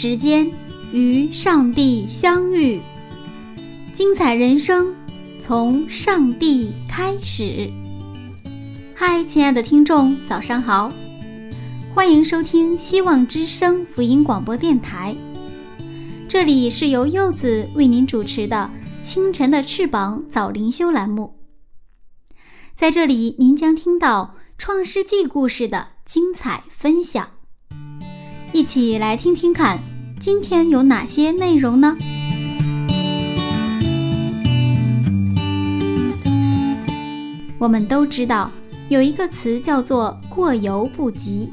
时间与上帝相遇。精彩人生从上帝开始。嗨，亲爱的听众，早上好，欢迎收听希望之声福音广播电台。这里是由柚子为您主持的《清晨的翅膀》早灵修栏目。在这里，您将听到创世纪故事的精彩分享。一起来听听看，今天有哪些内容呢？我们都知道有一个词叫做“过犹不及”，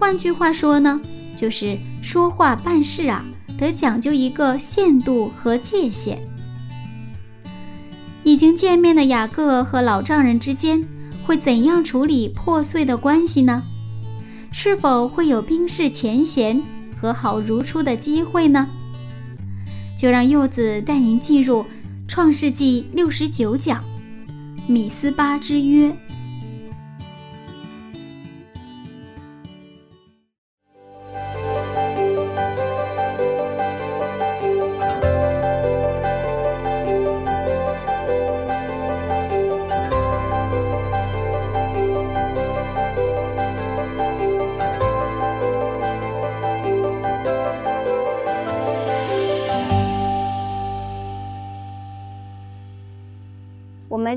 换句话说呢，就是说话办事啊，得讲究一个限度和界限。已经见面的雅各和老丈人之间会怎样处理破碎的关系呢？是否会有冰释前嫌、和好如初的机会呢？就让柚子带您进入《创世纪》六十九讲。米斯巴之约。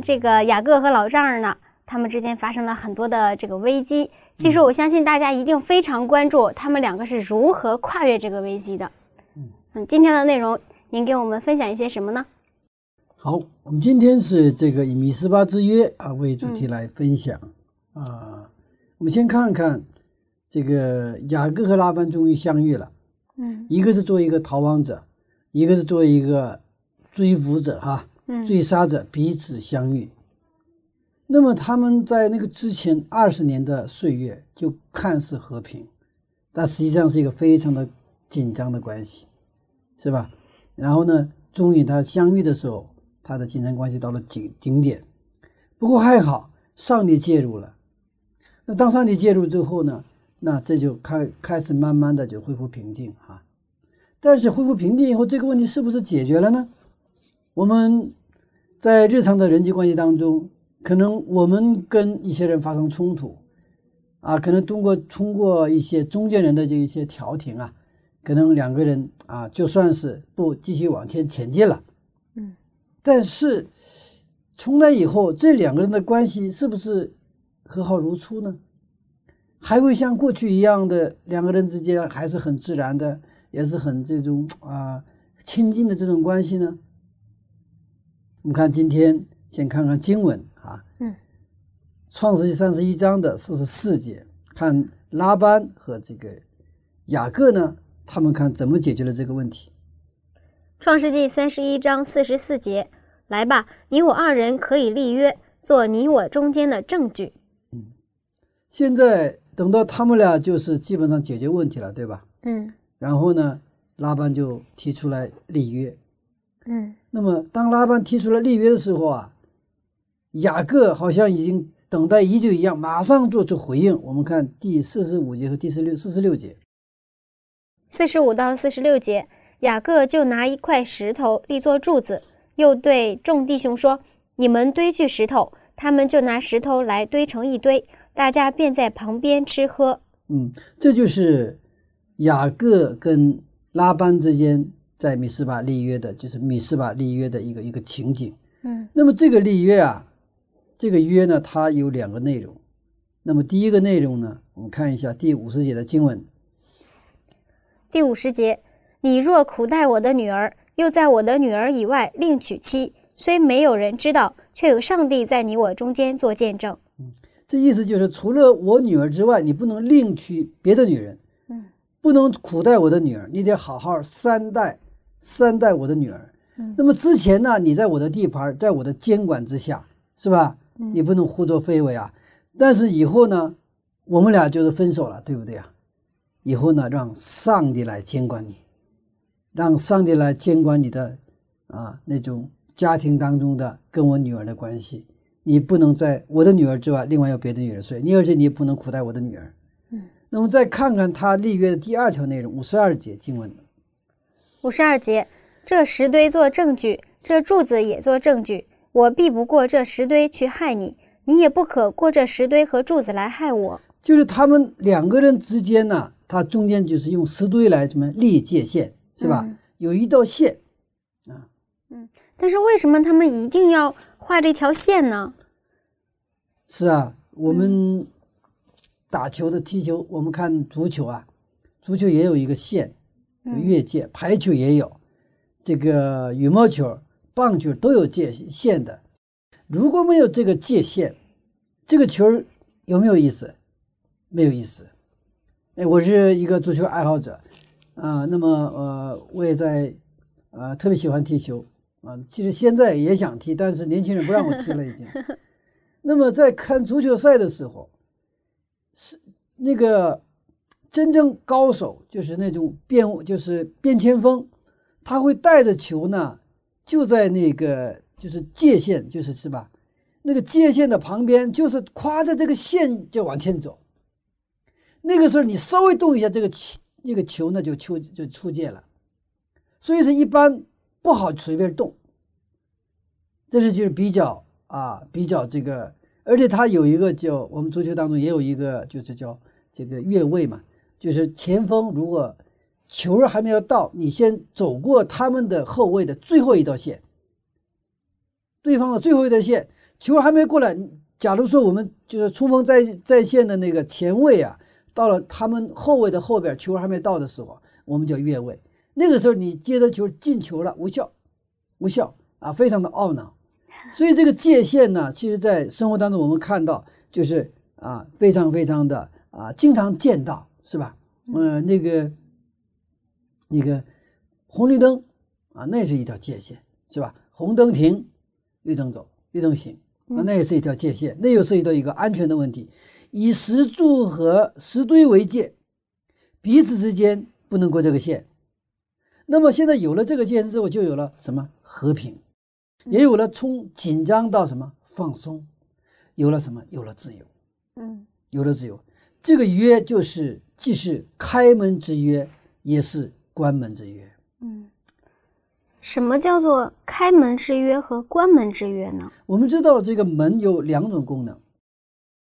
这个雅各和老丈人呢，他们之间发生了很多的这个危机。其实我相信大家一定非常关注他们两个是如何跨越这个危机的。嗯，今天的内容，您给我们分享一些什么呢？好，我们今天是这个以米斯巴之约啊为主题来分享啊。我们先看看这个雅各和拉班终于相遇了。嗯，一个是作为一个逃亡者，一个是作为一个追捕者哈。追杀者彼此相遇，那么他们在那个之前二十年的岁月就看似和平，但实际上是一个非常的紧张的关系，是吧？然后呢，终于他相遇的时候，他的紧张关系到了顶顶点。不过还好，上帝介入了。那当上帝介入之后呢，那这就开开始慢慢的就恢复平静哈。但是恢复平静以后，这个问题是不是解决了呢？我们在日常的人际关系当中，可能我们跟一些人发生冲突，啊，可能通过通过一些中间人的这一些调停啊，可能两个人啊，就算是不继续往前前进了，嗯，但是从那以后，这两个人的关系是不是和好如初呢？还会像过去一样的两个人之间还是很自然的，也是很这种啊亲近的这种关系呢？我们看今天先看看经文啊，嗯，《创世纪三十一章的四十四节，看拉班和这个雅各呢，他们看怎么解决了这个问题。《创世纪三十一章四十四节，来吧，你我二人可以立约，做你我中间的证据。嗯现在等到他们俩就是基本上解决问题了，对吧？嗯然后呢，拉班就提出来立约。嗯那么当拉班提出了立约的时候啊，雅各好像已经等待已久一样，马上做出回应。我们看第四十五节和第四六四十六节。四十五到四十六节，雅各就拿一块石头立作柱子，又对众弟兄说：“你们堆聚石头。”他们就拿石头来堆成一堆，大家便在旁边吃喝。嗯，这就是雅各跟拉班之间在米斯巴立约的，就是米斯巴立约的一个一个情景。嗯那么这个立约啊，这个约呢，它有两个内容。那么第一个内容呢，我们看一下第五十节的经文。第五十节，你若苦待我的女儿，又在我的女儿以外另娶妻，虽没有人知道，却有上帝在你我中间做见证。嗯，这意思就是，除了我女儿之外，你不能另娶别的女人。嗯，不能苦待我的女儿，你得好好善待善待我的女儿。嗯，那么之前呢，你在我的地盘，在我的监管之下，是吧？嗯，你不能胡作非为啊。但是以后呢，我们俩就是分手了，对不对啊？以后呢，让上帝来监管你，让上帝来监管你的啊那种。家庭当中的跟我女儿的关系，你不能在我的女儿之外，另外有别的女人睡你，而且你也不能苦待我的女儿。嗯，那么再看看他立约的第二条内容，五十二节经文。五十二节，这石堆做证据，这柱子也做证据。我必不过这石堆去害你，你也不可过这石堆和柱子来害我。就是他们两个人之间呢，他中间就是用石堆来什么立界限，是吧？有一道线啊，嗯。但是为什么他们一定要画这条线呢？是啊，我们打球的踢球，我们看足球啊，足球也有一个线，有越界；排球也有，这个羽毛球、棒球都有界限的。如果没有这个界限，这个球有没有意思？没有意思。哎，我是一个足球爱好者啊，那么呃，我也在呃特别喜欢踢球。啊，其实现在也想踢，但是年轻人不让我踢了，已经。那么在看足球赛的时候，是那个真正高手，就是那种变就是变前锋，他会带着球呢，就在那个就是界限，就是是吧？那个界限的旁边，就是跨着这个线就往前走。那个时候你稍微动一下这个球，那个球呢就出就出界了。所以说一般。不好随便动，这是就是比较啊，比较这个，而且他有一个叫我们足球当中也有一个，就是叫这个越位嘛，就是前锋如果球还没有到，你先走过他们的后卫的最后一道线，对方的最后一道线，球还没过来，假如说我们就是冲锋在在线的那个前卫啊，到了他们后卫的后边，球还没到的时候，我们叫越位。那个时候你接的球进球了，无效，无效啊，非常的懊恼。所以这个界限呢，其实在生活当中我们看到就是啊，非常非常的啊，经常见到，是吧？嗯，那个那个红绿灯啊，那是一条界限，是吧？红灯停，绿灯走，绿灯行啊，那也是一条界限，那又涉及到一个安全的问题，以石柱和石堆为界，彼此之间不能过这个线。那么现在有了这个界限之后，就有了什么？和平，也有了从紧张到什么？放松，有了什么？有了自由，嗯，有了自由。这个约就是既是开门之约，也是关门之约。嗯，什么叫做开门之约和关门之约呢？我们知道这个门有两种功能，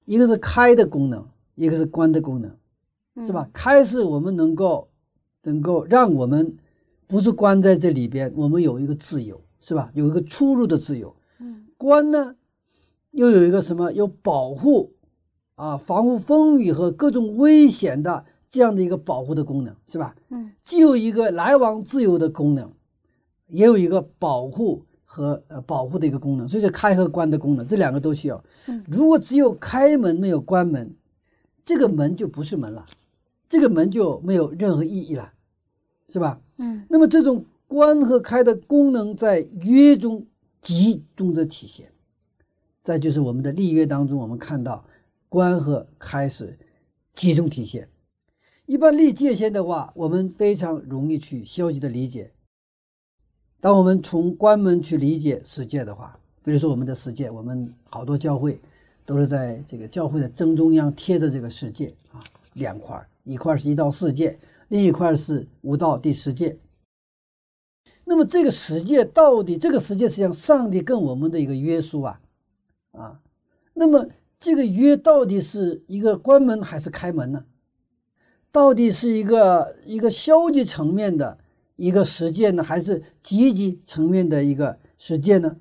一个是开的功能，一个是关的功能，是吧？开是我们能够能够让我们。不是关在这里边，我们有一个自由，是吧？有一个出入的自由。嗯，关呢，又有一个什么？有保护啊，防护风雨和各种危险的这样的一个保护的功能，是吧？嗯，既有一个来往自由的功能，也有一个保护和呃保护的一个功能。所以说，开和关的功能，这两个都需要。嗯，如果只有开门没有关门，这个门就不是门了，这个门就没有任何意义了，是吧？嗯，那么这种关和开的功能在约中集中的体现。再就是我们的立约当中，我们看到关和开始集中体现。一般立界限的话，我们非常容易去消极的理解。当我们从关门去理解世界的话，比如说我们的世界，我们好多教会都是在这个教会的正中央贴着这个世界啊，两块一块是一到四界。另一块是五到第十诫。那么这个十诫到底，这个十诫实际上上帝跟我们的一个约束啊，啊，那么这个约到底是一个关门还是开门呢？到底是一个一个消极层面的一个实践呢，还是积极层面的一个实践呢？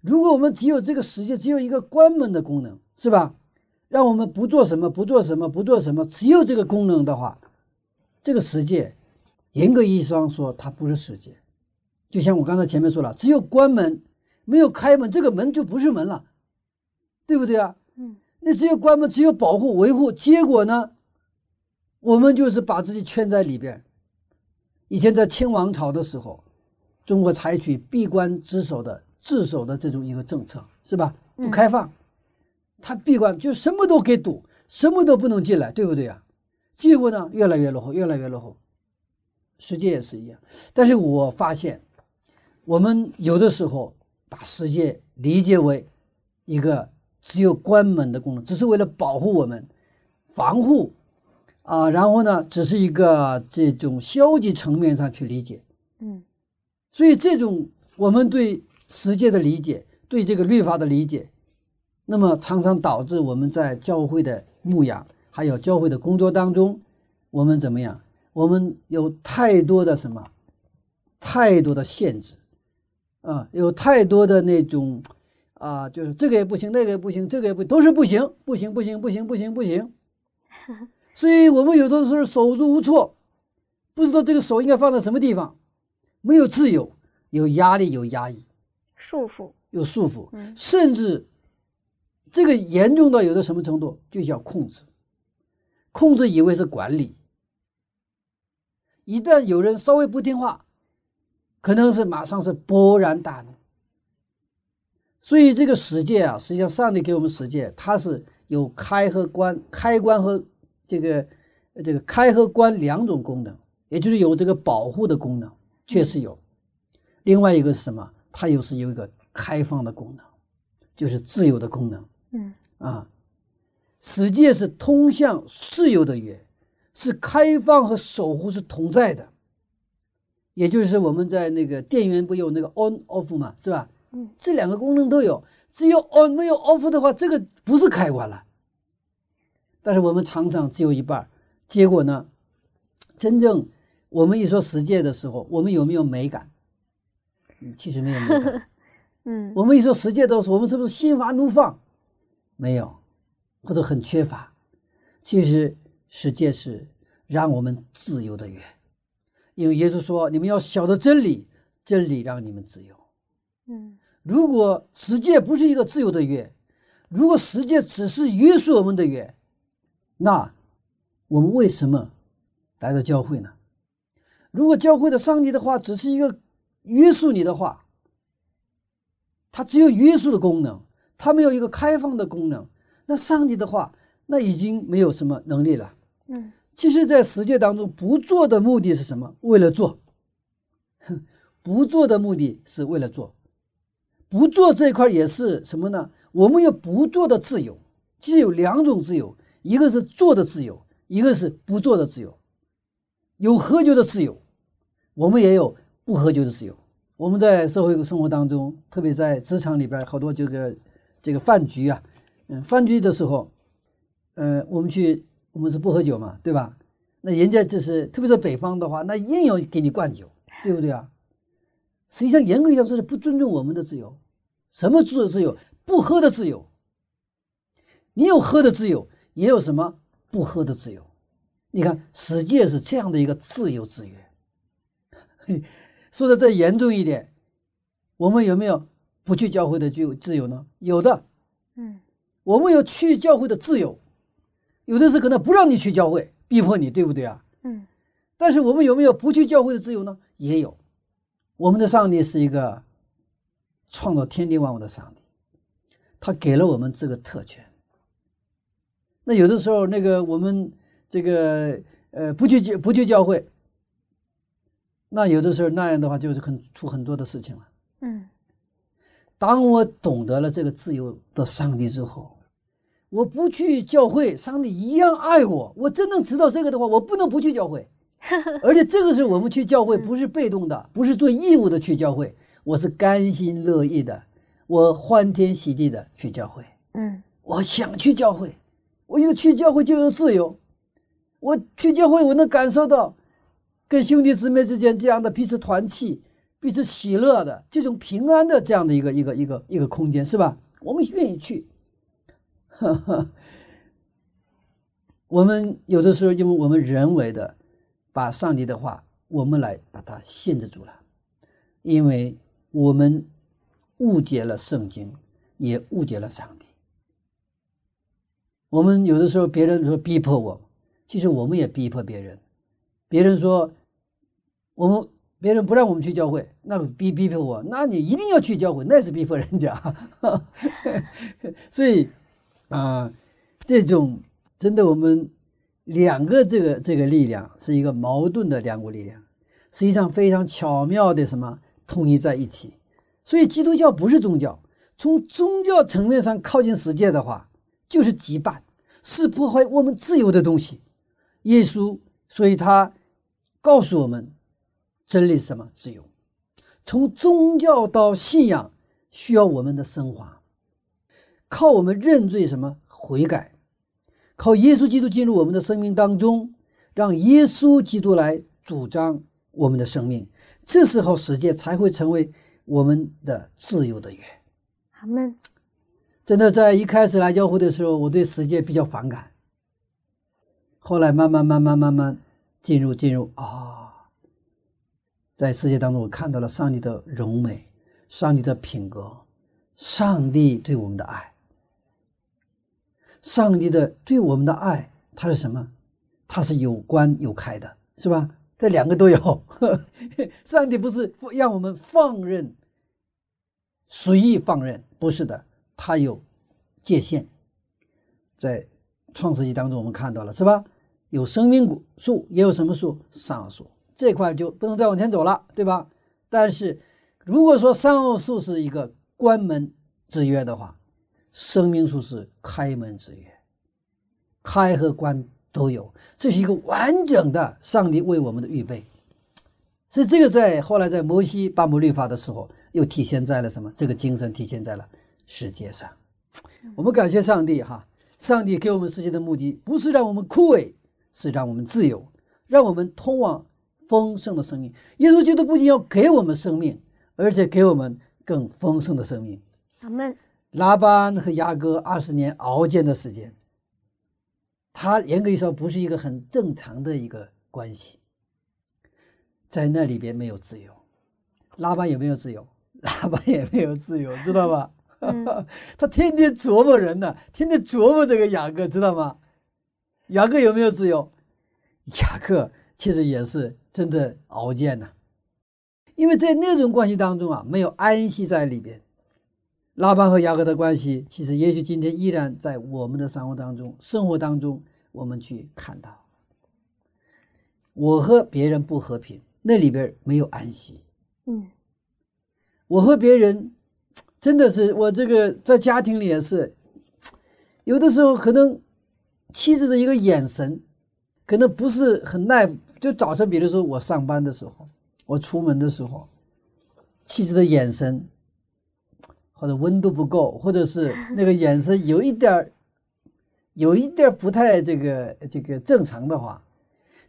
如果我们只有这个实践，只有一个关门的功能，是吧？让我们不做什么，不做什么，不做什么，只有这个功能的话。这个世界，严格意义上说，它不是世界，就像我刚才前面说了，只有关门没有开门，这个门就不是门了，对不对啊？嗯，那只有关门，只有保护维护，结果呢，我们就是把自己圈在里边。以前在清王朝的时候，中国采取闭关自守的自守的这种一个政策，是吧？不开放，他闭关就什么都给堵，什么都不能进来，对不对啊？结果呢，越来越落后，越来越落后。世界也是一样，但是我发现，我们有的时候把世界理解为一个只有关门的功能，只是为了保护我们、防护啊，然后呢，只是一个这种消极层面上去理解，嗯，所以这种我们对世界的理解、对这个律法的理解，那么常常导致我们在教会的牧养还有教会的工作当中，我们怎么样？我们有太多的什么，太多的限制，啊，有太多的那种，啊，就是这个也不行，那个也不行，这个也不都是不行，不行，不行，不行，不行，不行。所以我们有的时候手足无措，不知道这个手应该放在什么地方，没有自由，有压力，有压抑，束缚，有束缚，甚至这个严重到有的什么程度，就叫控制，控制以为是管理。一旦有人稍微不听话，可能是马上是勃然大怒。所以这个世界啊，实际上上帝给我们世界，它是有开和关、开关和这个这个开和关两种功能，也就是有这个保护的功能，确实有。另外一个是什么？它又是有一个开放的功能，就是自由的功能。嗯啊，世界是通向自由的约。是开放和守护是同在的，也就是我们在那个电源不有那个 on off 嘛，是吧？嗯，这两个功能都有，只有 on 没有 off 的话，这个不是开关了。但是我们常常只有一半，结果呢，真正我们一说实践的时候，我们有没有美感？嗯，其实没有美感。嗯，我们一说世界的时候，我们是不是心花怒放？没有，或者很缺乏。其实。实践是让我们自由的源，因为耶稣说：“你们要晓得真理，真理让你们自由。”嗯，如果世界不是一个自由的约，如果世界只是约束我们的约，那我们为什么来到教会呢？如果教会的上帝的话只是一个约束你的话，它只有约束的功能，它没有一个开放的功能，那上帝的话那已经没有什么能力了。嗯，其实，在实践当中，不做的目的是什么？为了做。不做的目的是为了做。不做这一块也是什么呢？我们有不做的自由，其实有两种自由，一个是做的自由，一个是不做的自由。有喝酒的自由，我们也有不喝酒的自由。我们在社会生活当中，特别在职场里边，好多这个这个饭局啊，嗯，饭局的时候，嗯，我们去。我们是不喝酒嘛，对吧？那人家就是，特别是北方的话，那硬要给你灌酒，对不对啊？实际上，严格意义上说是不尊重我们的自由。什么自由？自由不喝的自由。你有喝的自由，也有什么不喝的自由。你看，世界是这样的一个自由制约。说的再严重一点，我们有没有不去教会的就自由呢？有的。嗯，我们有去教会的自由。有的是可能不让你去教会，逼迫你，对不对啊？嗯。但是我们有没有不去教会的自由呢？也有。我们的上帝是一个创造天地万物的上帝，他给了我们这个特权。那有的时候，那个我们这个呃不去教不去教会，那有的时候那样的话就是很出很多的事情了。嗯。当我懂得了这个自由的上帝之后。我不去教会，上帝一样爱我。我真正知道这个的话，我不能不去教会。而且这个时候，我们去教会不是被动的，不是做义务的去教会，我是甘心乐意的，我欢天喜地的去教会。嗯，我想去教会，我有去教会就有自由。我去教会，我能感受到跟兄弟姊妹之间这样的彼此团契、彼此喜乐的这种平安的这样的一个一个一个一个空间，是吧？我们愿意去。我们有的时候，因为我们人为的把上帝的话，我们来把它限制住了。因为我们误解了圣经，也误解了上帝。我们有的时候别人说逼迫我，其实我们也逼迫别人。别人说我们别人不让我们去教会，那逼逼迫我，那你一定要去教会，那是逼迫人家。所以啊，这种真的我们两个这个这个力量是一个矛盾的两股力量，实际上非常巧妙的什么统一在一起。所以基督教不是宗教，从宗教层面上靠近世界的话。就是羁绊，是破坏我们自由的东西。耶稣，所以他告诉我们，真理什么？自由。从宗教到信仰，需要我们的升华，靠我们认罪，什么悔改，靠耶稣基督进入我们的生命当中，让耶稣基督来主张我们的生命。这时候，世界才会成为我们的自由的源。阿门。真的，在一开始来教会的时候，我对世界比较反感。后来慢慢、慢慢、慢慢进入、进入啊，在世界当中，我看到了上帝的荣美，上帝的品格，上帝对我们的爱，上帝的对我们的爱，它是什么？它是有关有开的，是吧？这两个都有。上帝不是让我们放任、随意放任，不是的。它有界限，在创世纪当中我们看到了，是吧？有生命树，也有什么树？上树这块就不能再往前走了，对吧？但是如果说桑树是一个关门之约的话，生命树是开门之约，开和关都有，这是一个完整的上帝为我们的预备。所以这个在后来在摩西颁布律法的时候，又体现在了什么？这个精神体现在了。世界上，我们感谢上帝哈！上帝给我们世界的目的不是让我们枯萎，是让我们自由，让我们通往丰盛的生命。耶稣基督不仅要给我们生命，而且给我们更丰盛的生命。阿门。拉班和雅各二十年熬煎的时间，他严格意义上不是一个很正常的一个关系，在那里边没有自由。拉班也没有自由？拉班也没有自由，知道吧？他天天琢磨人呢，天天琢磨这个雅各，知道吗？雅各有没有自由？雅各其实也是真的熬煎呐，因为在那种关系当中啊，没有安息在里边。拉班和雅各的关系，其实也许今天依然在我们的生活当中，生活当中我们去看到，我和别人不和平，那里边没有安息。嗯，我和别人。真的是我这个在家庭里也是，有的时候可能妻子的一个眼神，可能不是很耐。就早晨，比如说我上班的时候，我出门的时候，妻子的眼神或者温度不够，或者是那个眼神有一点儿，有一点不太这个这个正常的话，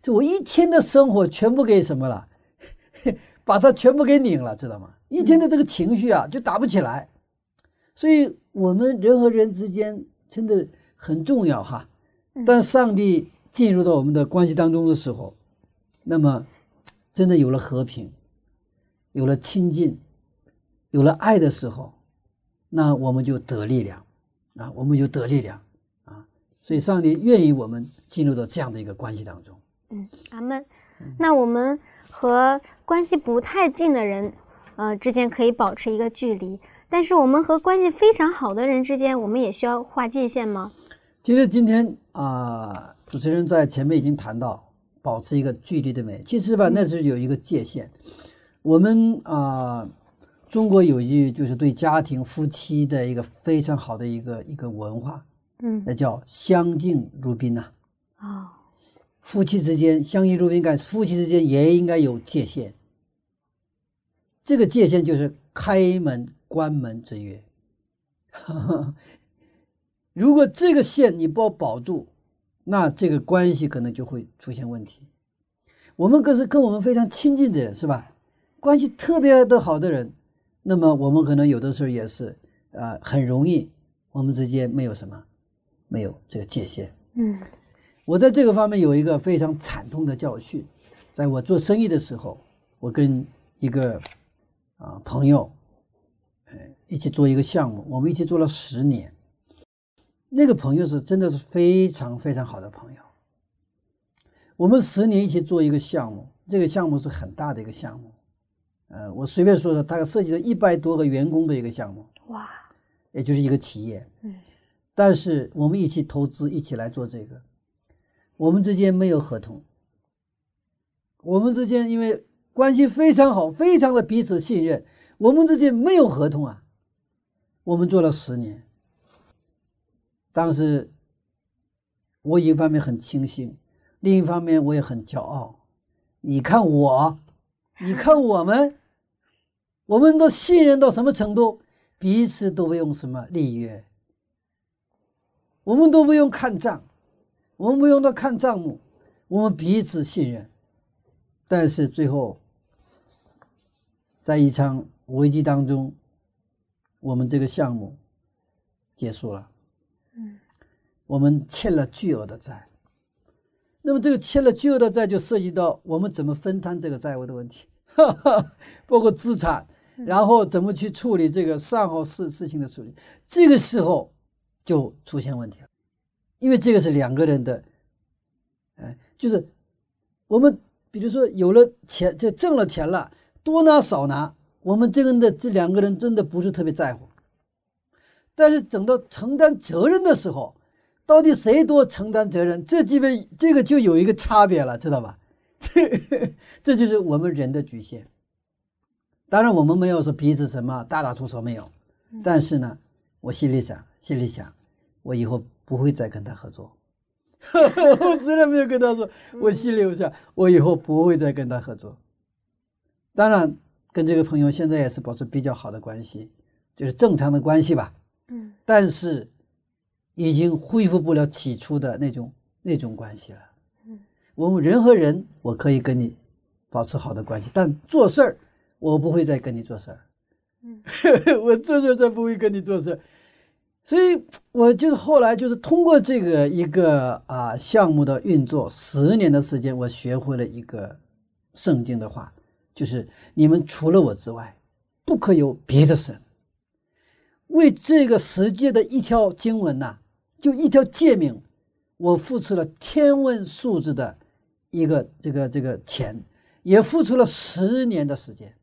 就我一天的生活全部给什么了，把它全部给拧了，知道吗？一天的这个情绪啊，就打不起来，所以我们人和人之间真的很重要哈。当上帝进入到我们的关系当中的时候，那么真的有了和平，有了亲近，有了爱的时候，那我们就得力量啊，我们就得力量啊。所以上帝愿意我们进入到这样的一个关系当中。嗯，阿门。那我们和关系不太近的人。呃，之间可以保持一个距离，但是我们和关系非常好的人之间，我们也需要划界限吗？其实今天啊，主持人在前面已经谈到保持一个距离的美。其实吧，那是有一个界限。我们啊，中国有一句就是对家庭夫妻的一个非常好的一个一个文化，嗯，那叫相敬如宾呐。哦，夫妻之间相敬如宾，干夫妻之间也应该有界限。这个界限就是开门关门之约。如果这个线你不保住，那这个关系可能就会出现问题。我们可是跟我们非常亲近的人，是吧？关系特别的好的人，那么我们可能有的时候也是呃，很容易我们之间没有什么，没有这个界限。嗯，我在这个方面有一个非常惨痛的教训，在我做生意的时候，我跟一个。啊朋友，呃，一起做一个项目，我们一起做了十年。那个朋友是真的是非常非常好的朋友。我们十年一起做一个项目，这个项目是很大的一个项目，呃，我随便说说，大概涉及了一百多个员工的一个项目，哇，也就是一个企业。嗯，但是我们一起投资，一起来做这个，我们之间没有合同。我们之间因为关系非常好，非常的彼此信任，我们之间没有合同啊。我们做了十年，当时我一方面很庆幸，另一方面我也很骄傲。你看我，你看我们，我们都信任到什么程度？彼此都不用什么立约，我们都不用看账，我们不用到看账目，我们彼此信任。但是最后，在一场危机当中，我们这个项目结束了。嗯，我们欠了巨额的债。那么这个欠了巨额的债，就涉及到我们怎么分摊这个债务的问题，包括资产，然后怎么去处理这个善后事事情的处理。这个时候就出现问题了，因为这个是两个人的，哎，就是我们。比如说有了钱就挣了钱了，多拿少拿，我们这个的这两个人真的不是特别在乎。但是等到承担责任的时候，到底谁多承担责任，这基本这个就有一个差别了，知道吧？这 这就是我们人的局限。当然我们没有说彼此什么大打出手没有，但是呢，我心里想，心里想，我以后不会再跟他合作。我 虽然没有跟他说，我心里有想，我以后不会再跟他合作。当然，跟这个朋友现在也是保持比较好的关系，就是正常的关系吧。嗯，但是已经恢复不了起初的那种那种关系了。嗯，我们人和人，我可以跟你保持好的关系，但做事儿，我不会再跟你做事儿。嗯，我做事儿再不会跟你做事儿。所以，我就是后来就是通过这个一个啊项目的运作，十年的时间，我学会了一个圣经的话，就是你们除了我之外，不可有别的神。为这个世界的一条经文呐，就一条诫命，我付出了天文数字的一个这个这个钱，也付出了十年的时间。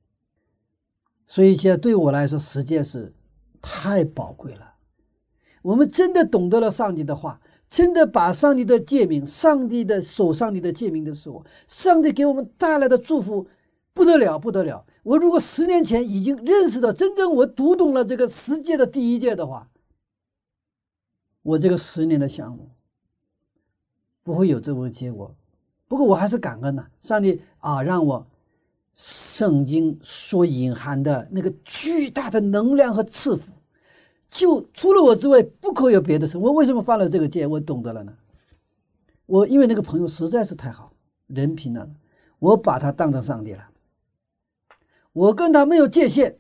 所以现在对我来说，时间是太宝贵了。我们真的懂得了上帝的话，真的把上帝的诫命、上帝的守上帝的诫命的时候，上帝给我们带来的祝福不得了，不得了！我如果十年前已经认识到真正我读懂了这个十诫的第一诫的话，我这个十年的项目不会有这么个结果。不过我还是感恩呐，上帝啊，让我圣经所隐含的那个巨大的能量和赐福。就除了我之外，不可有别的神。我为什么犯了这个戒？我懂得了呢。我因为那个朋友实在是太好，人品呢，我把他当成上帝了。我跟他没有界限，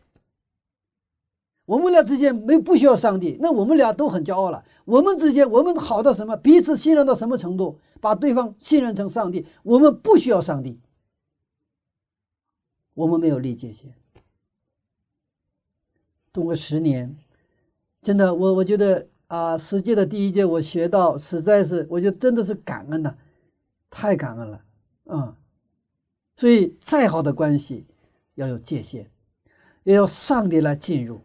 我们俩之间没不需要上帝，那我们俩都很骄傲了。我们之间我们好到什么？彼此信任到什么程度？把对方信任成上帝，我们不需要上帝，我们没有立界限。通过十年。真的，我我觉得啊，十诫的第一届我学到，实在是，我觉得真的是感恩呐，太感恩了，嗯。所以再好的关系要有界限，也要上帝来进入，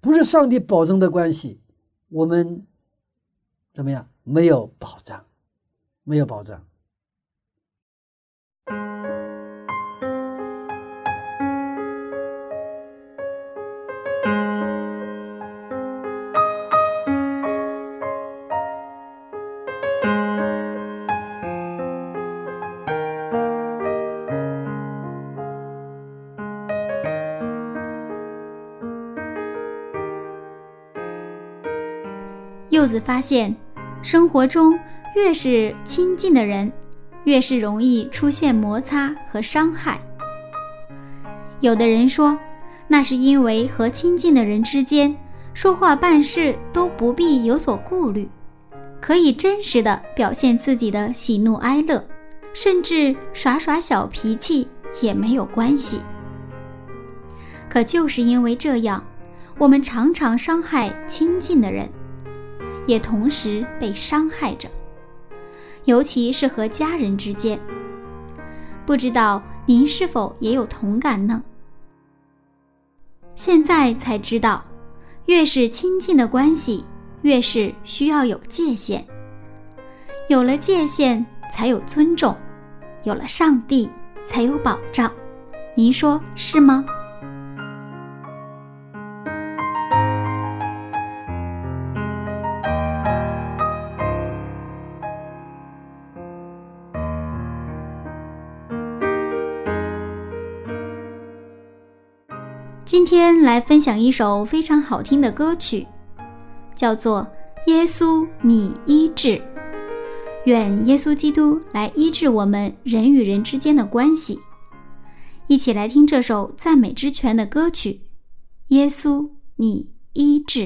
不是上帝保证的关系，我们怎么样？没有保障，没有保障。子发现，生活中越是亲近的人，越是容易出现摩擦和伤害。有的人说，那是因为和亲近的人之间说话办事都不必有所顾虑，可以真实的表现自己的喜怒哀乐，甚至耍耍小脾气也没有关系。可就是因为这样，我们常常伤害亲近的人，也同时被伤害着，尤其是和家人之间。不知道您是否也有同感呢？现在才知道，越是亲近的关系，越是需要有界限。有了界限，才有尊重；有了上帝，才有保障。您说是吗？今天来分享一首非常好听的歌曲，叫做《耶稣，你医治》。愿耶稣基督来医治我们人与人之间的关系。一起来听这首赞美之泉的歌曲，《耶稣，你医治》。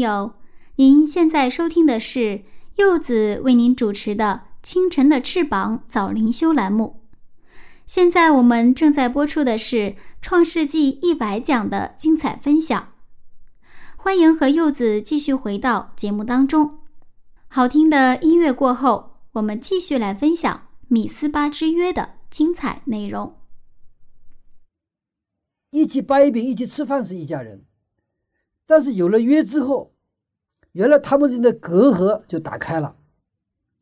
友，您现在收听的是柚子为您主持的。清晨的翅膀早灵修栏目，现在我们正在播出的是《创世纪》一百讲的精彩分享，欢迎和柚子继续回到节目当中。好听的音乐过后，我们继续来分享米斯巴之约的精彩内容。一起掰饼，一起吃饭是一家人，但是有了约之后，原来他们之间的隔阂就打开了。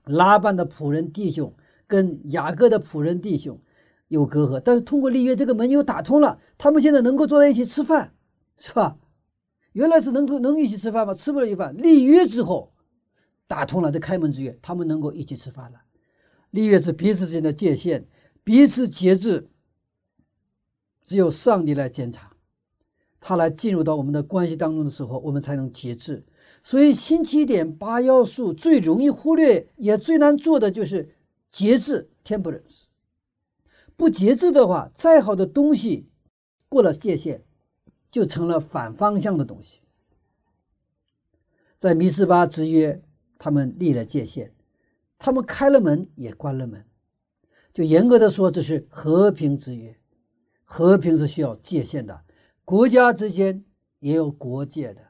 拉班的仆人弟兄跟雅各的仆人弟兄。有隔阂，但是通过立约，这个门又打通了。他们现在能够坐在一起吃饭，是吧？原来是能够能一起吃饭吗？吃不了一饭。立约之后，打通了这开门之约，他们能够一起吃饭了。立约是彼此之间的界限，彼此节制，只有上帝来检查，他来进入到我们的关系当中的时候，我们才能节制。所以，新起点八要素最容易忽略，也最难做的就是节制 （temperance）。不节制的话，再好的东西，过了界限，就成了反方向的东西。在弥斯巴之约，他们立了界限，他们开了门也关了门，就严格的说，这是和平之约。和平是需要界限的，国家之间也有国界的。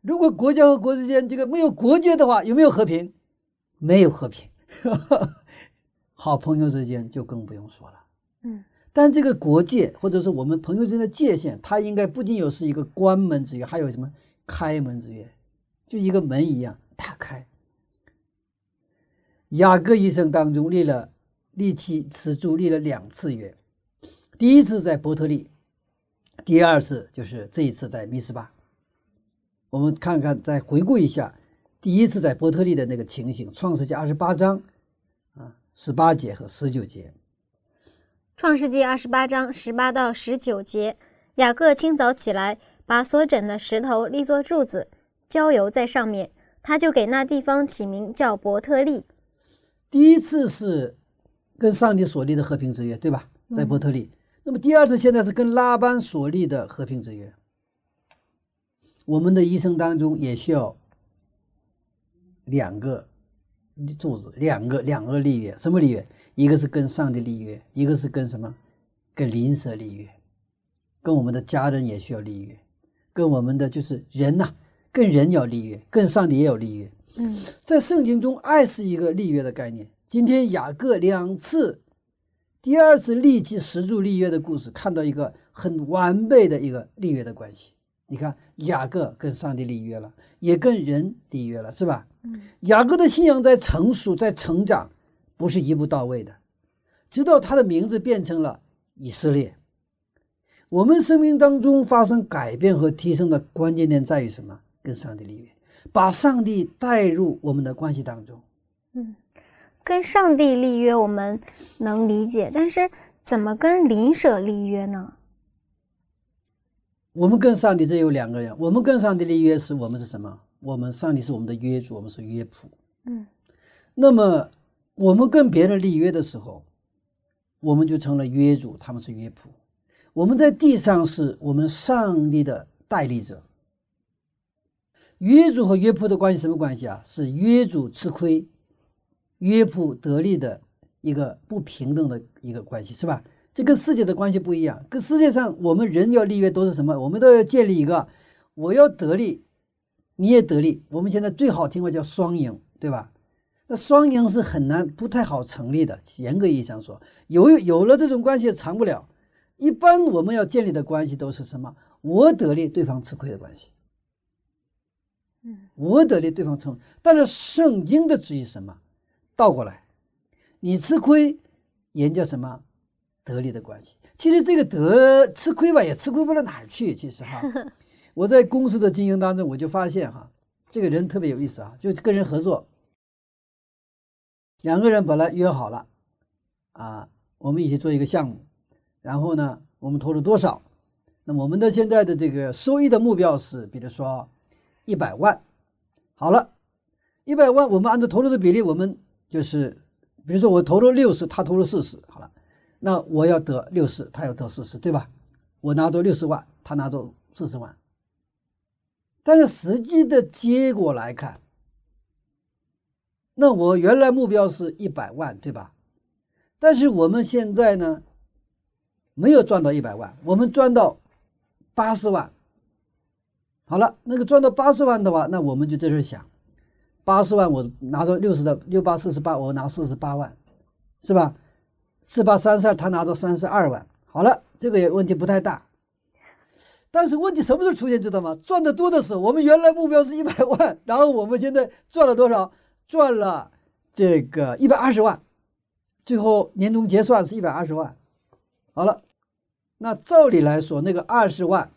如果国家和国之间这个没有国界的话，有没有和平？没有和平。好朋友之间就更不用说了。嗯，但这个国界或者是我们朋友之间的界限，它应该不仅有是一个关门之约，还有什么开门之约，就一个门一样打开。雅各一生当中立了立起此柱立了两次约，第一次在伯特利，第二次就是这一次在密斯巴。我们看看，再回顾一下第一次在伯特利的那个情形，《创世纪二十八章啊十八节和十九节。创世纪二十八章十八到十九节，雅各清早起来，把所枕的石头立作柱子，浇油在上面，他就给那地方起名叫伯特利。第一次是跟上帝所立的和平之约，对吧？在伯特利。那么第二次现在是跟拉班所立的和平之约。我们的一生当中也需要两个柱子，两个两个立约，什么立约？一个是跟上帝立约，一个是跟什么？跟邻舍立约，跟我们的家人也需要立约，跟我们的就是人呐，跟人要立约，跟上帝也有立约。嗯，在圣经中，爱是一个立约的概念。今天雅各两次，第二次立即石柱立约的故事，看到一个很完备的一个立约的关系。你看，雅各跟上帝立约了，也跟人立约了，是吧？嗯，雅各的信仰在成熟，在成长。不是一步到位的，直到他的名字变成了以色列。我们生命当中发生改变和提升的关键点在于什么？跟上帝立约，把上帝带入我们的关系当中。嗯，跟上帝立约我们能理解，但是怎么跟邻舍立约呢？我们跟上帝这有两个人，我们跟上帝立约是我们是什么？我们上帝是我们的约主，我们是约仆。嗯，那么。我们跟别人立约的时候，我们就成了约主，他们是约仆。我们在地上是我们上帝的代理者。约主和约仆的关系什么关系啊？是约主吃亏，约普得利的一个不平等的一个关系，是吧？这跟世界的关系不一样。跟世界上我们人要立约都是什么？我们都要建立一个，我要得利，你也得利。我们现在最好听话叫双赢，对吧？那双赢是很难、不太好成立的。严格意义上说，有有了这种关系长不了。一般我们要建立的关系都是什么？我得利，对方吃亏的关系。嗯，我得利，对方成。但是圣经的旨意什么？倒过来，你吃亏，人家什么得利的关系？其实这个得吃亏吧，也吃亏不到哪儿去。其实哈，我在公司的经营当中，我就发现哈，这个人特别有意思啊，就跟人合作。两个人本来约好了，啊，我们一起做一个项目，然后呢，我们投入多少？那我们的现在的这个收益的目标是，比如说一百万。好了，一百万，我们按照投入的比例，我们就是，比如说我投了六十，他投了四十，好了，那我要得六十，他要得四十，对吧？我拿走六十万，他拿走四十万。但是实际的结果来看。那我原来目标是一百万，对吧？但是我们现在呢，没有赚到一百万，我们赚到八十万。好了，那个赚到八十万的话，那我们就在这想，八十万我拿到六十的六八四十八，我拿四十八万，是吧？四八三十二，他拿到三十二万。好了，这个也问题不太大。但是问题什么时候出现，知道吗？赚的多的时候，我们原来目标是一百万，然后我们现在赚了多少？赚了这个一百二十万，最后年终结算是一百二十万。好了，那照理来说，那个二十万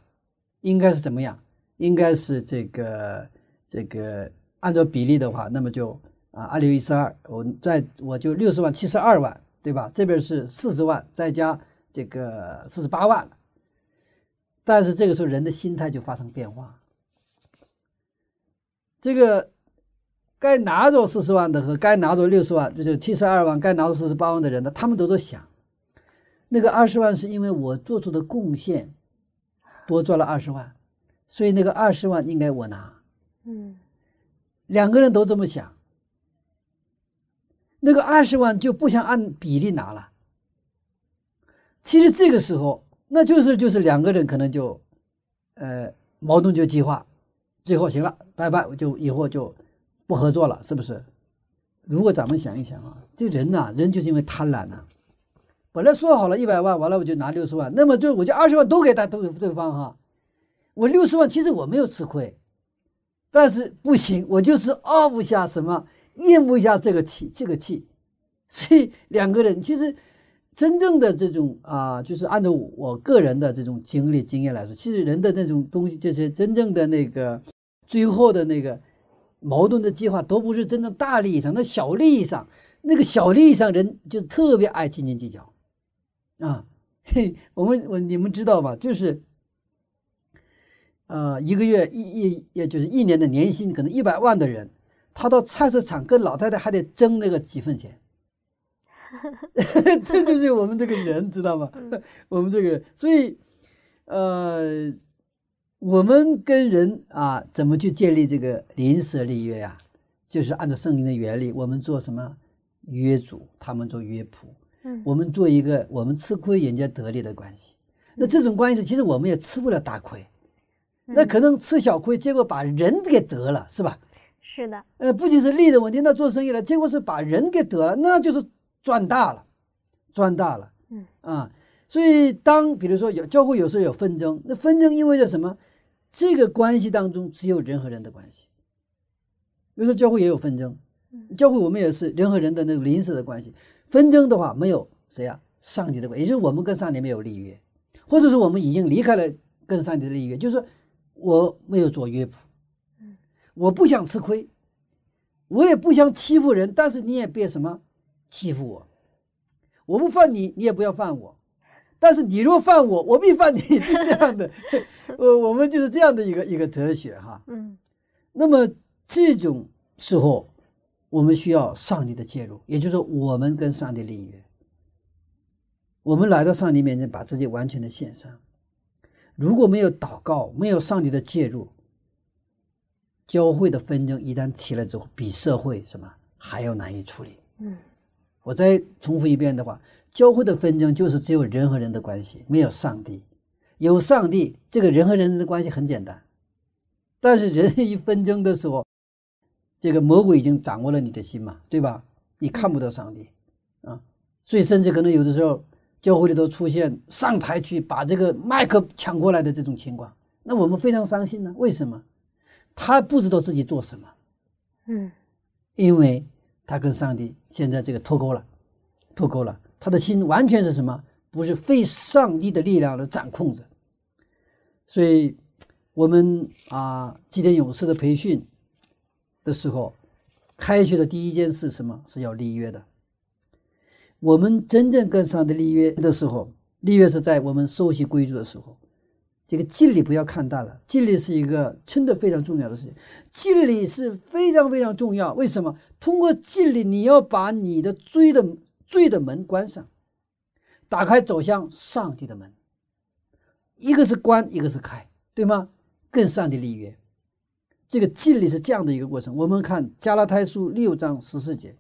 应该是怎么样？应该是这个这个按照比例的话，那么就啊二六一十二，我再我就六十万七十二万，对吧？这边是四十万，再加这个四十八万了。但是这个时候人的心态就发生变化，这个该拿着四十万的和该拿着六十万，就是七十二万，该拿着四十八万的人呢，他们都在想，那个二十万是因为我做出的贡献多赚了二十万，所以那个二十万应该我拿。嗯，两个人都这么想，那个二十万就不想按比例拿了。其实这个时候。那就是就是两个人可能就，呃，矛盾就激化，最后行了，拜拜，就以后就不合作了，是不是？如果咱们想一想啊，这人呐，人就是因为贪婪呐，本来说好了一百万，完了我就拿六十万，那么就我就二十万都给他都给对方哈，我六十万其实我没有吃亏，但是不行，我就是傲不下什么，咽不下这个气，这个气，所以两个人其实。真正的这种啊，就是按照我个人的这种经历经验来说，其实人的那种东西，这些真正的那个最后的那个矛盾的计划，都不是真正大利益上，那小利益上，那个小利益上人就特别爱斤斤计较啊。嘿，我们我你们知道吧？就是呃，一个月一一也就是一年的年薪可能一百万的人，他到菜市场跟老太太还得争那个几分钱。这就是我们这个人，知道吗？我们这个人，所以，呃，我们跟人啊，怎么去建立这个邻舍立约呀？就是按照圣经的原理，我们做什么约主，他们做约仆。嗯，我们做一个我们吃亏人家得利的关系。那这种关系，其实我们也吃不了大亏，那可能吃小亏，结果把人给得了，是吧？是的。呃，不仅是利的问题，那做生意了，结果是把人给得了，那就是。赚大了，赚大了，嗯啊，所以当比如说有教会有时候有纷争，那纷争意味着什么？这个关系当中只有人和人的关系。比如说教会也有纷争，教会我们也是人和人的那个临时的关系。纷争的话没有谁啊？上帝的关系，也就是我们跟上帝没有立约，或者是我们已经离开了跟上帝的立约，就是我没有做约谱，我不想吃亏，我也不想欺负人，但是你也别什么。欺负我，我不犯你，你也不要犯我。但是你若犯我，我必犯你，是这样的。呃，我们就是这样的一个一个哲学哈。嗯。那么这种时候，我们需要上帝的介入，也就是说，我们跟上帝立约，我们来到上帝面前，把自己完全的献上。如果没有祷告，没有上帝的介入，教会的纷争一旦起来之后，比社会什么还要难以处理。嗯。我再重复一遍的话，教会的纷争就是只有人和人的关系，没有上帝。有上帝，这个人和人的关系很简单。但是人一纷争的时候，这个魔鬼已经掌握了你的心嘛，对吧？你看不到上帝啊，所以甚至可能有的时候教会里头出现上台去把这个麦克抢过来的这种情况，那我们非常伤心呢。为什么？他不知道自己做什么，嗯，因为。他跟上帝现在这个脱钩了，脱钩了，他的心完全是什么？不是非上帝的力量来掌控着。所以，我们啊，祭奠勇士的培训的时候，开学的第一件事什么是要立约的？我们真正跟上帝立约的时候，立约是在我们熟悉规矩的时候。这个敬礼不要看淡了，敬礼是一个真的非常重要的事情。敬礼是非常非常重要，为什么？通过敬礼，你要把你的罪的罪的门关上，打开走向上帝的门。一个是关，一个是开，对吗？跟上帝立约，这个敬礼是这样的一个过程。我们看加拉太书六章十四节，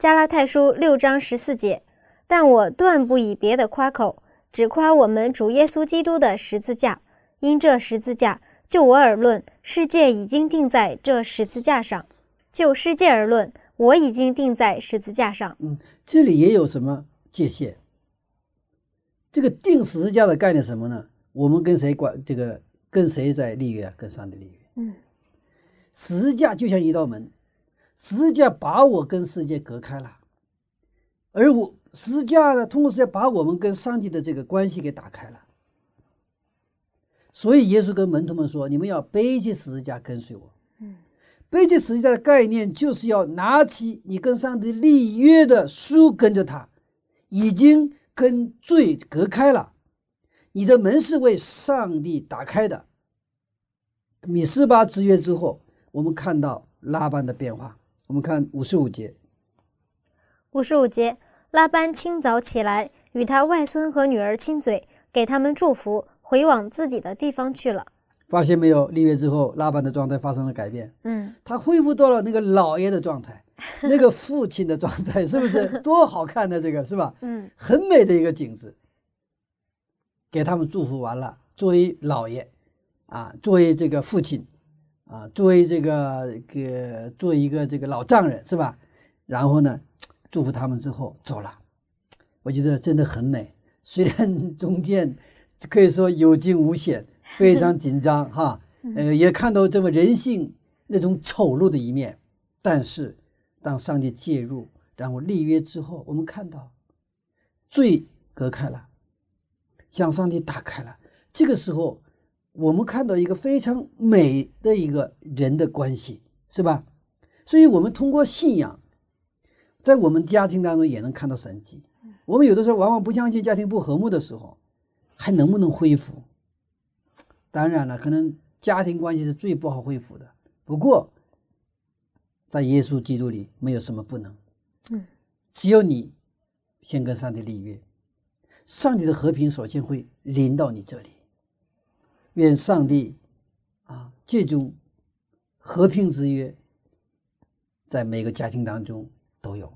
加拉太书六章十四节，但我断不以别的夸口。只夸我们主耶稣基督的十字架。因这十字架，就我而论，世界已经定在这十字架上；就世界而论，我已经定在十字架上。嗯，这里也有什么界限？这个定十字架的概念什么呢？我们跟谁管？这个跟谁在立约？跟上帝立约。嗯，十字架就像一道门，十字架把我跟世界隔开了，而我十字架呢，通过十字架把我们跟上帝的这个关系给打开了。所以耶稣跟门徒们说：“你们要背起十字架跟随我。”嗯，背起十字架的概念就是要拿起你跟上帝立约的书，跟着他，已经跟罪隔开了，你的门是为上帝打开的。米斯巴之约之后，我们看到拉班的变化。我们看五十五节。五十五节，拉班清早起来，与他外孙和女儿亲嘴，给他们祝福。回往自己的地方去了，发现没有？立约之后，拉班的状态发生了改变。嗯，他恢复到了那个老爷的状态，那个父亲的状态，是不是多好看的这个是吧？嗯，很美的一个景致。给他们祝福完了，作为老爷啊，作为这个父亲啊，作为这个个做一个这个老丈人是吧？然后呢，祝福他们之后走了，我觉得真的很美。虽然 中间。可以说有惊无险，非常紧张哈，呃，也看到这么人性那种丑陋的一面。但是，当上帝介入，然后立约之后，我们看到罪隔开了，向上帝打开了。这个时候，我们看到一个非常美的一个人的关系，是吧？所以，我们通过信仰，在我们家庭当中也能看到神迹。我们有的时候往往不相信家庭不和睦的时候。还能不能恢复？当然了，可能家庭关系是最不好恢复的。不过，在耶稣基督里，没有什么不能。嗯，只有你先跟上帝立约，上帝的和平首先会临到你这里。愿上帝啊，这种和平之约，在每个家庭当中都有。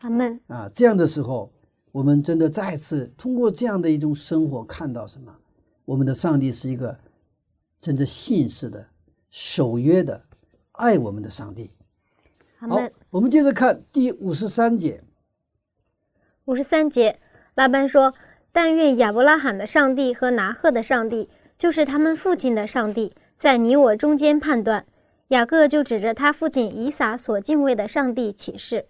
阿门。啊，这样的时候。我们真的再次通过这样的一种生活，看到什么？我们的上帝是一个真正信实的、守约的、爱我们的上帝。好，我们接着看第五十三节。五十三节，拉班说：“但愿亚伯拉罕的上帝和拿赫的上帝，就是他们父亲的上帝，在你我中间判断。”雅各就指着他父亲以撒所敬畏的上帝起誓。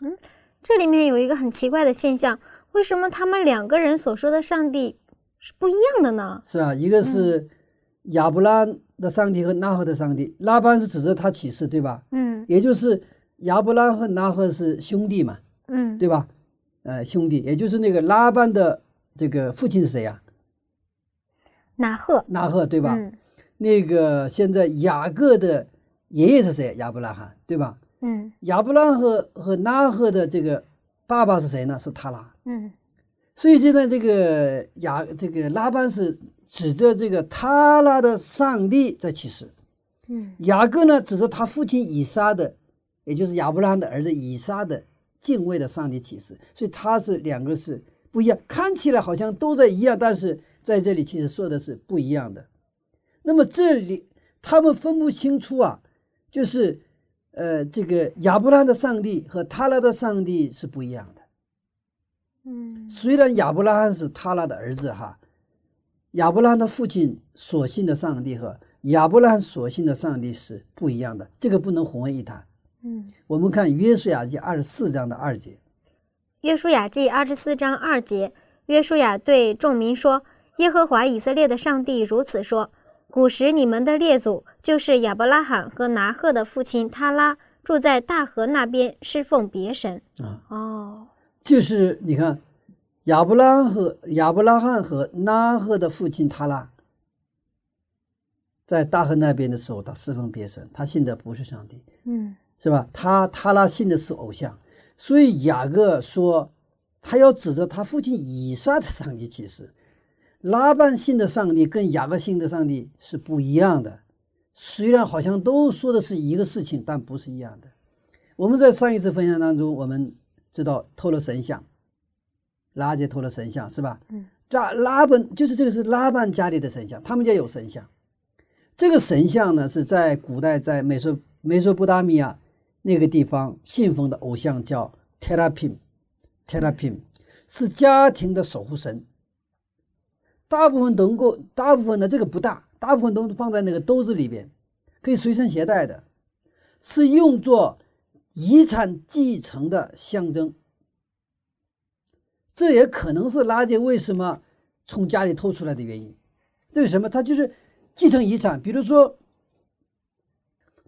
嗯。这里面有一个很奇怪的现象，为什么他们两个人所说的上帝是不一样的呢？是啊，一个是亚伯拉的上帝和拉赫的上帝，拉班是指着他起誓，对吧？嗯，也就是亚伯拉和拉赫是兄弟嘛，嗯，对吧？呃，兄弟，也就是那个拉班的这个父亲是谁呀？拿赫，拿赫，对吧？嗯，那个现在雅各的爷爷是谁？亚伯拉罕，对吧？嗯，亚伯拉和和纳赫的这个爸爸是谁呢？是塔拉。嗯，所以现在这个雅这个拉班是指着这个塔拉的上帝在启示。嗯，雅各呢指着他父亲以撒的，也就是亚伯拉罕的儿子以撒的敬畏的上帝启示。所以他是两个是不一样，看起来好像都在一样，但是在这里其实说的是不一样的。那么这里他们分不清楚啊，就是。呃，这个亚伯拉罕的上帝和他拉的上帝是不一样的。嗯，虽然亚伯拉罕是他拉的儿子哈，亚伯拉罕的父亲所信的上帝和亚伯拉罕所信的上帝是不一样的，这个不能混为一谈。嗯，我们看约书亚记二十四章的二节。约书亚记二十四章二节，约书亚对众民说：“耶和华以色列的上帝如此说。”古时你们的列祖就是亚伯拉罕和拿赫的父亲他拉，住在大河那边侍奉别神啊。哦，就是你看，亚伯拉和亚伯拉罕和拿赫的父亲他拉，在大河那边的时候，他侍奉别神，他信的不是上帝，嗯，是吧？他他拉信的是偶像，所以雅各说，他要指着他父亲以撒的上帝启示。拉班信的上帝跟雅各信的上帝是不一样的，虽然好像都说的是一个事情，但不是一样的。我们在上一次分享当中，我们知道偷了神像，拉杰偷了神像是吧？嗯，拉拉本就是这个是拉班家里的神像，他们家有神像。这个神像呢是在古代在美索美索不达米亚那个地方信奉的偶像叫 Terapim，Terapim 是家庭的守护神。大部分能够，大部分的这个不大，大部分都放在那个兜子里边，可以随身携带的，是用作遗产继承的象征。这也可能是拉杰为什么从家里偷出来的原因。这是什么？他就是继承遗产。比如说，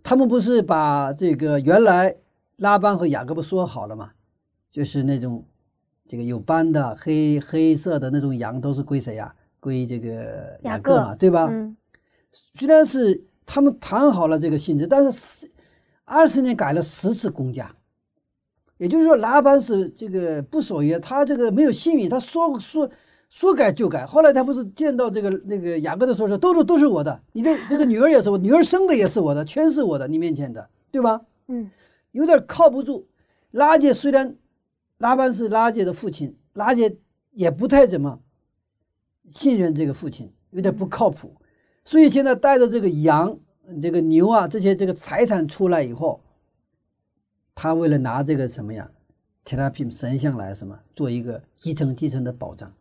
他们不是把这个原来拉班和雅各布说好了嘛？就是那种这个有斑的黑黑色的那种羊都是归谁呀？归这个雅各嘛，对吧？嗯虽然是他们谈好了这个性质，但是十二十年改了十次公家，也就是说拉班是这个不守约，他这个没有信誉，他说说说改就改。后来他不是见到这个那个雅各的时候说，都是都是我的，你的这个女儿也是我，女儿生的也是我的，全是我的，你面前的，对吧？嗯有点靠不住。拉杰虽然拉班是拉杰的父亲，拉杰也不太怎么信任这个父亲，有点不靠谱。所以现在带着这个羊、这个牛啊这些这个财产出来以后，他为了拿这个什么呀，提拉品神像来什么做一个一层继承的保障，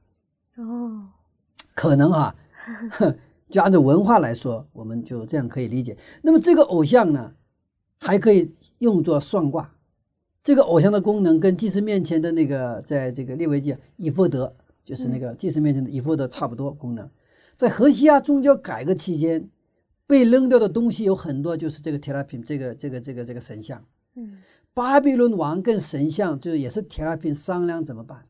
哦 可能啊，就按照文化来说，我们就这样可以理解。那么这个偶像呢，还可以用作算卦。这个偶像的功能跟祭司面前的那个，在这个列维记以弗德，就是那个祭司面前的衣服的差不多功能。在河西亚宗教改革期间，被扔掉的东西有很多，就是这个铁拉品，这个这个这个这个神像。嗯巴比伦王跟神像就是也是铁拉品商量怎么办。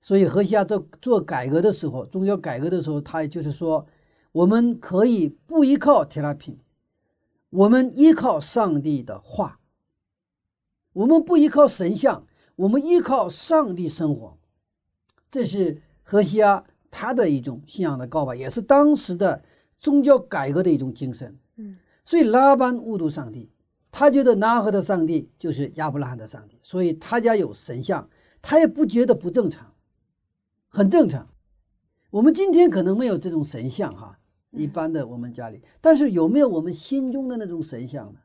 所以何西亚做做改革的时候，宗教改革的时候，他也就是说，我们可以不依靠铁拉品，我们依靠上帝的话，我们不依靠神像，我们依靠上帝生活。这是荷西亚他的一种信仰的告白，也是当时的宗教改革的一种精神。嗯所以拉班误读上帝，他觉得拿赫的上帝就是亚伯拉罕的上帝，所以他家有神像，他也不觉得不正常，很正常。我们今天可能没有这种神像哈，一般的我们家里，但是有没有我们心中的那种神像呢？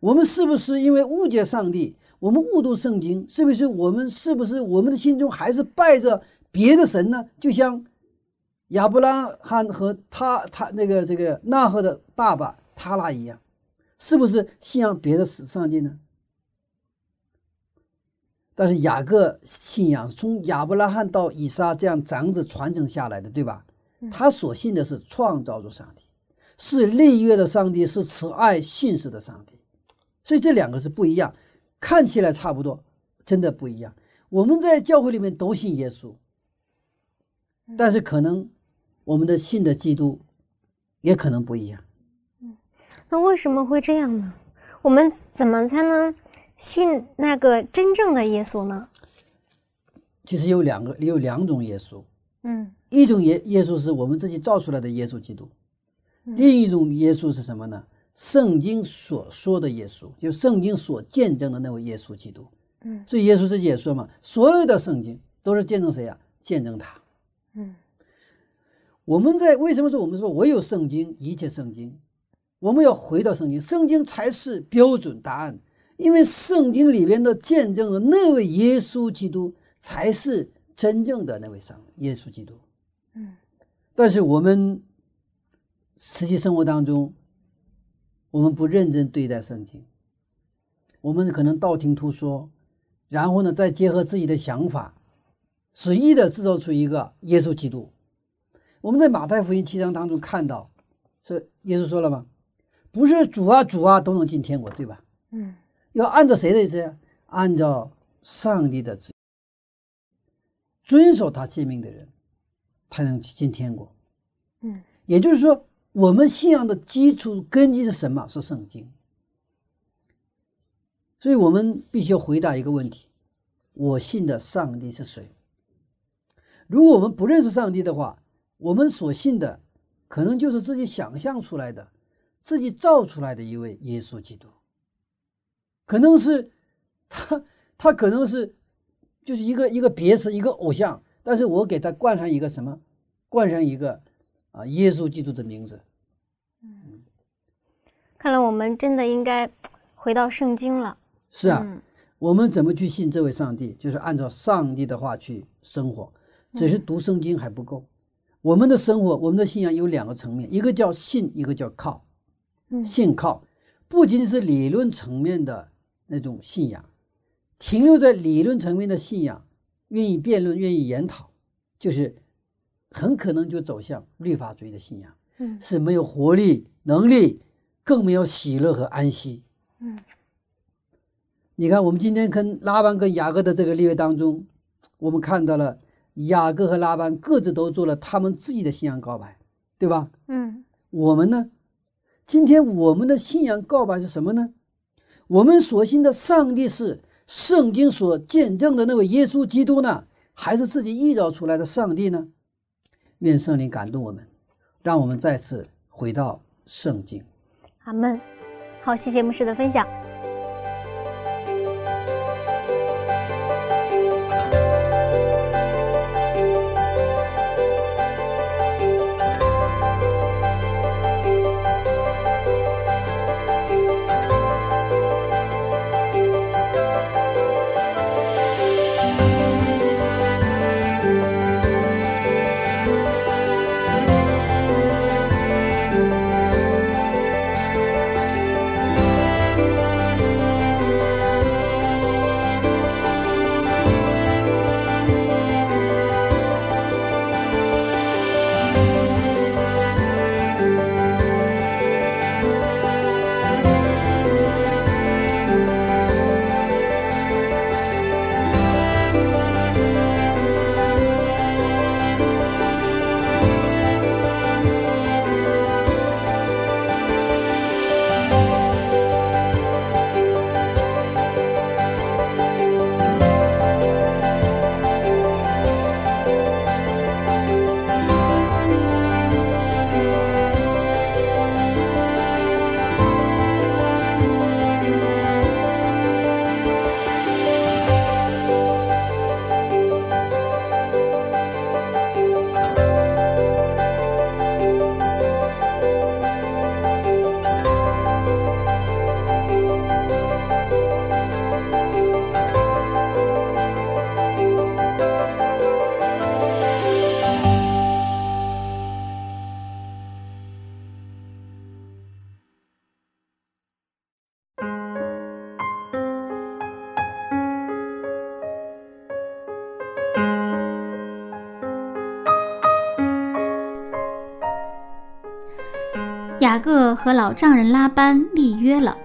我们是不是因为误解上帝，我们误读圣经？是不是我们是不是我们的心中还是拜着别的神呢？就像亚伯拉罕和他他那个这个纳赫的爸爸塔拉一样，是不是信仰别的上帝呢？但是雅各信仰从亚伯拉罕到以撒这样长子传承下来的，对吧？他所信的是创造主上帝，是立约的上帝，是慈爱信实的上帝。所以这两个是不一样，看起来差不多，真的不一样。我们在教会里面都信耶稣，但是可能我们的信的基督也可能不一样。嗯那为什么会这样呢？我们怎么才能信那个真正的耶稣呢？其实有两个，有两种耶稣，嗯一种耶耶稣是我们自己造出来的耶稣基督，另一种耶稣是什么呢？圣经所说的耶稣，就圣经所见证的那位耶稣基督。嗯所以耶稣自己也说嘛，所有的圣经都是见证谁呀、见证他。嗯我们在为什么说我们说唯有圣经，一切圣经，我们要回到圣经，圣经才是标准答案，因为圣经里边的见证的那位耶稣基督才是真正的那位上耶稣基督。嗯但是我们实际生活当中，我们不认真对待圣经，我们可能道听途说，然后呢，再结合自己的想法，随意的制造出一个耶稣基督。我们在马太福音七章当中看到，是耶稣说了吗？不是主啊主啊都能进天国，对吧？嗯要按照谁的意思呀？按照上帝的旨，遵守他诫命的人，才能进天国。嗯也就是说，我们信仰的基础根基是什么？是圣经。所以我们必须要回答一个问题：我信的上帝是谁？如果我们不认识上帝的话，我们所信的可能就是自己想象出来的、自己造出来的一位耶稣基督，可能是他，他可能是就是一个一个别称，一个偶像，但是我给他冠上一个什么？冠上一个啊，耶稣基督的名字。嗯，看来我们真的应该回到圣经了。是啊，我们怎么去信这位上帝？就是按照上帝的话去生活。只是读圣经还不够，我们的生活，我们的信仰有两个层面，一个叫信，一个叫靠。信靠不仅是理论层面的那种信仰，停留在理论层面的信仰，愿意辩论，愿意研讨，就是很可能就走向律法主义的信仰。嗯，是没有活力、能力，更没有喜乐和安息。嗯，你看，我们今天跟拉班跟雅各的这个例位当中，我们看到了。雅各和拉班各自都做了他们自己的信仰告白，对吧？嗯，我们呢？今天我们的信仰告白是什么呢？我们所信的上帝是圣经所见证的那位耶稣基督呢，还是自己臆造出来的上帝呢？愿圣灵感动我们，让我们再次回到圣经。阿门。好，谢谢牧师的分享。雅各和老丈人拉班立约了，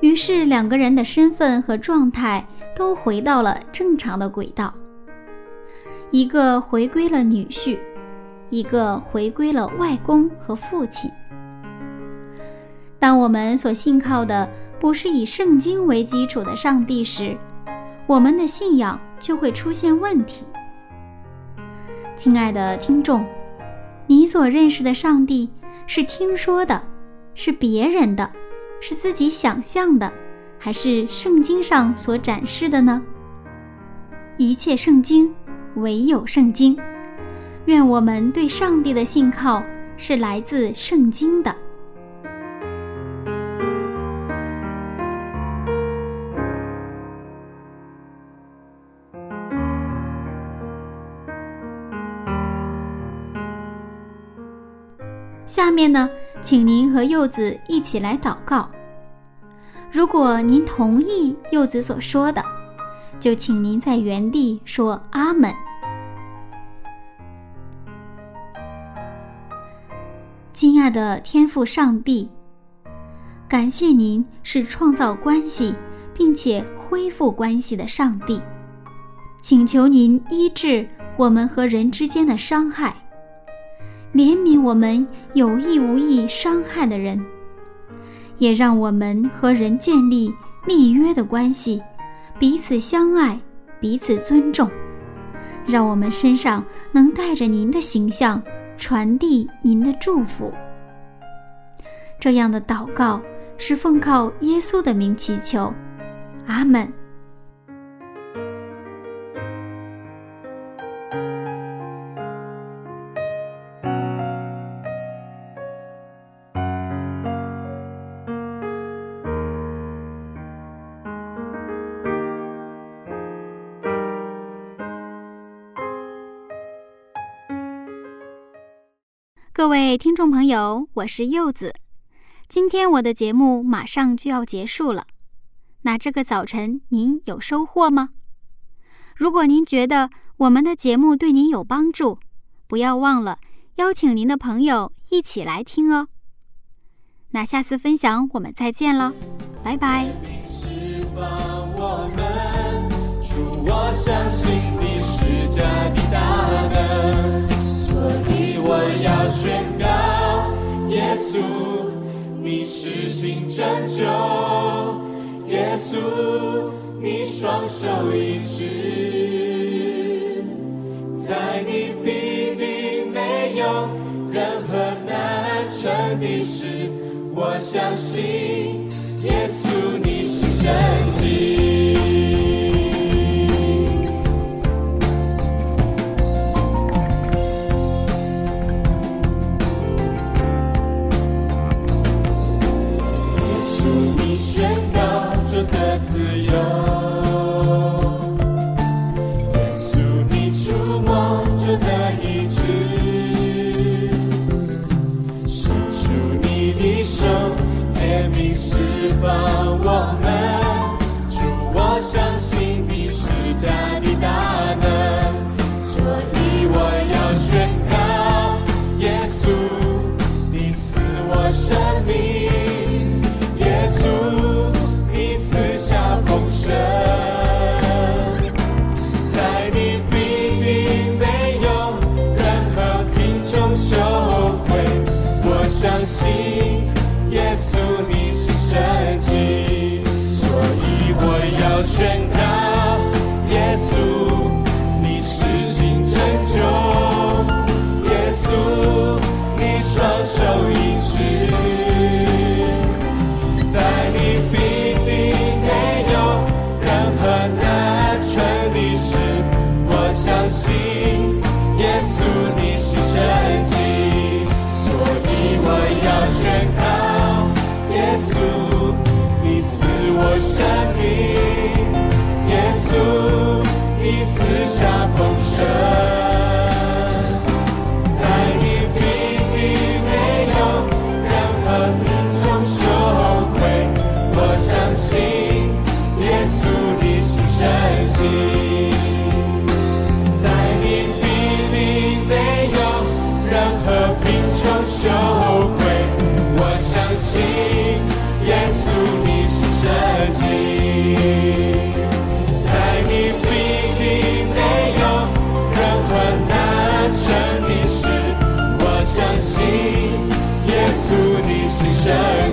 于是两个人的身份和状态都回到了正常的轨道。一个回归了女婿，一个回归了外公和父亲。当我们所信靠的不是以圣经为基础的上帝时，我们的信仰就会出现问题。亲爱的听众，你所认识的上帝。是听说的，是别人的，是自己想象的，还是圣经上所展示的呢？一切圣经，唯有圣经。愿我们对上帝的信靠是来自圣经的。下面呢，请您和柚子一起来祷告。如果您同意柚子所说的，就请您在原地说阿门。亲爱的天父上帝，感谢您是创造关系并且恢复关系的上帝，请求您医治我们和人之间的伤害。怜悯我们有意无意伤害的人，也让我们和人建立立约的关系，彼此相爱，彼此尊重，让我们身上能带着您的形象，传递您的祝福。这样的祷告是奉靠耶稣的名祈求，阿门。各位听众朋友，我是柚子。今天我的节目马上就要结束了，那这个早晨您有收获吗？如果您觉得我们的节目对您有帮助，不要忘了邀请您的朋友一起来听哦。那下次分享我们再见了，拜拜。我，相信你是家的大能，所以我要宣告，耶稣，你是新拯救，耶稣，你双手一指，在你必定没有任何难成的事。我相信耶稣，你是神你四下风声。shine.